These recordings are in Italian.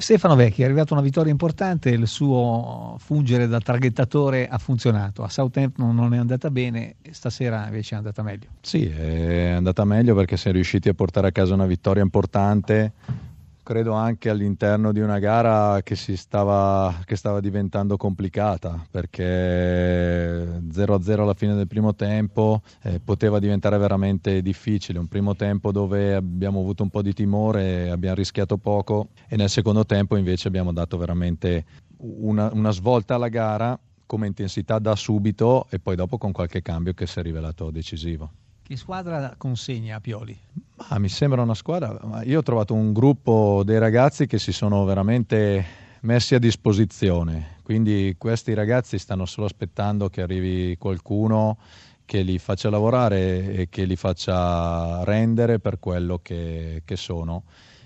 Stefano Vecchi è arrivato una vittoria importante, il suo fungere da traghettatore ha funzionato, a Southampton non è andata bene, stasera invece è andata meglio. Sì, è andata meglio perché si è riusciti a portare a casa una vittoria importante credo anche all'interno di una gara che, stava, che stava diventando complicata perché 0-0 alla fine del primo tempo eh, poteva diventare veramente difficile, un primo tempo dove abbiamo avuto un po' di timore, abbiamo rischiato poco e nel secondo tempo invece abbiamo dato veramente una, una svolta alla gara come intensità da subito e poi dopo con qualche cambio che si è rivelato decisivo. Che squadra consegna a Pioli? Ma mi sembra una squadra. Io ho trovato un gruppo dei ragazzi che si sono veramente messi a disposizione. Quindi questi ragazzi stanno solo aspettando che arrivi qualcuno che li faccia lavorare e che li faccia rendere per quello che, che sono.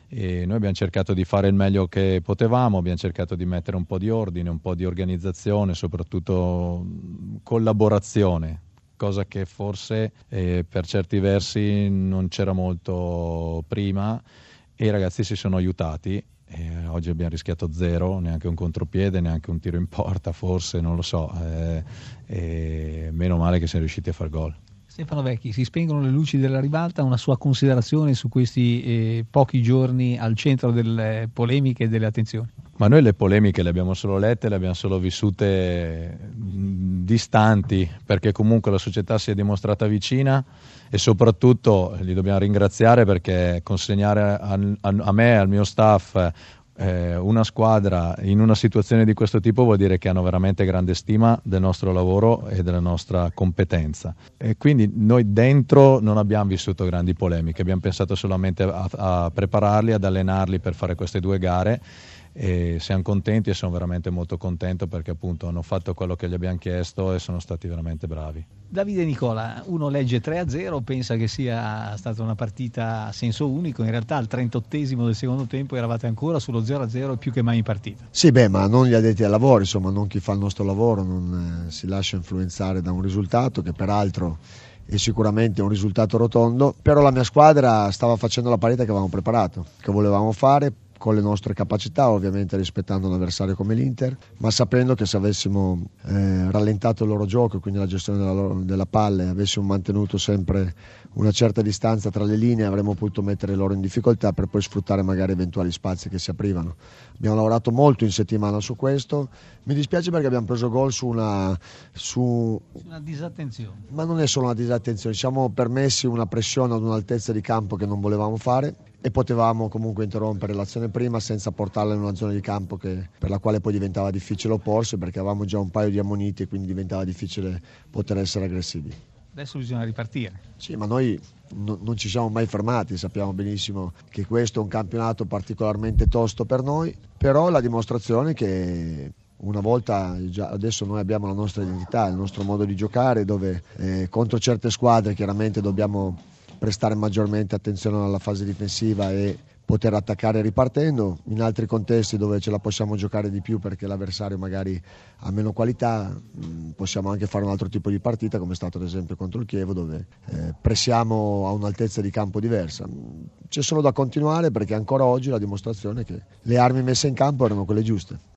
E noi abbiamo cercato di fare il meglio che potevamo, abbiamo cercato di mettere un po' di ordine, un po' di organizzazione, soprattutto collaborazione cosa che forse eh, per certi versi non c'era molto prima e i ragazzi si sono aiutati. Eh, oggi abbiamo rischiato zero, neanche un contropiede, neanche un tiro in porta, forse, non lo so. Eh, meno male che siamo riusciti a far gol. Stefano Vecchi, si spengono le luci della ribalta, una sua considerazione su questi eh, pochi giorni al centro delle polemiche e delle attenzioni? Ma noi le polemiche le abbiamo solo lette, le abbiamo solo vissute distanti, perché comunque la società si è dimostrata vicina e soprattutto li dobbiamo ringraziare perché consegnare a, a, a me e al mio staff eh, una squadra in una situazione di questo tipo vuol dire che hanno veramente grande stima del nostro lavoro e della nostra competenza. E quindi noi dentro non abbiamo vissuto grandi polemiche, abbiamo pensato solamente a, a prepararli, ad allenarli per fare queste due gare e siamo contenti e sono veramente molto contento perché appunto hanno fatto quello che gli abbiamo chiesto e sono stati veramente bravi. Davide Nicola, uno legge 3-0, pensa che sia stata una partita a senso unico, in realtà al 38 del secondo tempo eravate ancora sullo 0-0 più che mai in partita. Sì, beh, ma non gli addetti al lavoro, insomma, non chi fa il nostro lavoro, non eh, si lascia influenzare da un risultato che peraltro è sicuramente un risultato rotondo, però la mia squadra stava facendo la partita che avevamo preparato, che volevamo fare, con le nostre capacità, ovviamente rispettando un avversario come l'Inter, ma sapendo che se avessimo eh, rallentato il loro gioco, quindi la gestione della, loro, della palla, e avessimo mantenuto sempre una certa distanza tra le linee, avremmo potuto mettere loro in difficoltà per poi sfruttare magari eventuali spazi che si aprivano. Abbiamo lavorato molto in settimana su questo, mi dispiace perché abbiamo preso gol su una, su una disattenzione. Ma non è solo una disattenzione, ci siamo permessi una pressione ad un'altezza di campo che non volevamo fare e potevamo comunque interrompere l'azione prima senza portarla in una zona di campo che, per la quale poi diventava difficile opporsi perché avevamo già un paio di ammoniti e quindi diventava difficile poter essere aggressivi. Adesso bisogna ripartire. Sì, ma noi no, non ci siamo mai fermati, sappiamo benissimo che questo è un campionato particolarmente tosto per noi, però la dimostrazione che una volta, già adesso noi abbiamo la nostra identità, il nostro modo di giocare dove eh, contro certe squadre chiaramente dobbiamo prestare maggiormente attenzione alla fase difensiva e poter attaccare ripartendo, in altri contesti dove ce la possiamo giocare di più perché l'avversario magari ha meno qualità, mm, possiamo anche fare un altro tipo di partita come è stato ad esempio contro il Chievo dove eh, pressiamo a un'altezza di campo diversa. C'è solo da continuare perché ancora oggi la dimostrazione è che le armi messe in campo erano quelle giuste.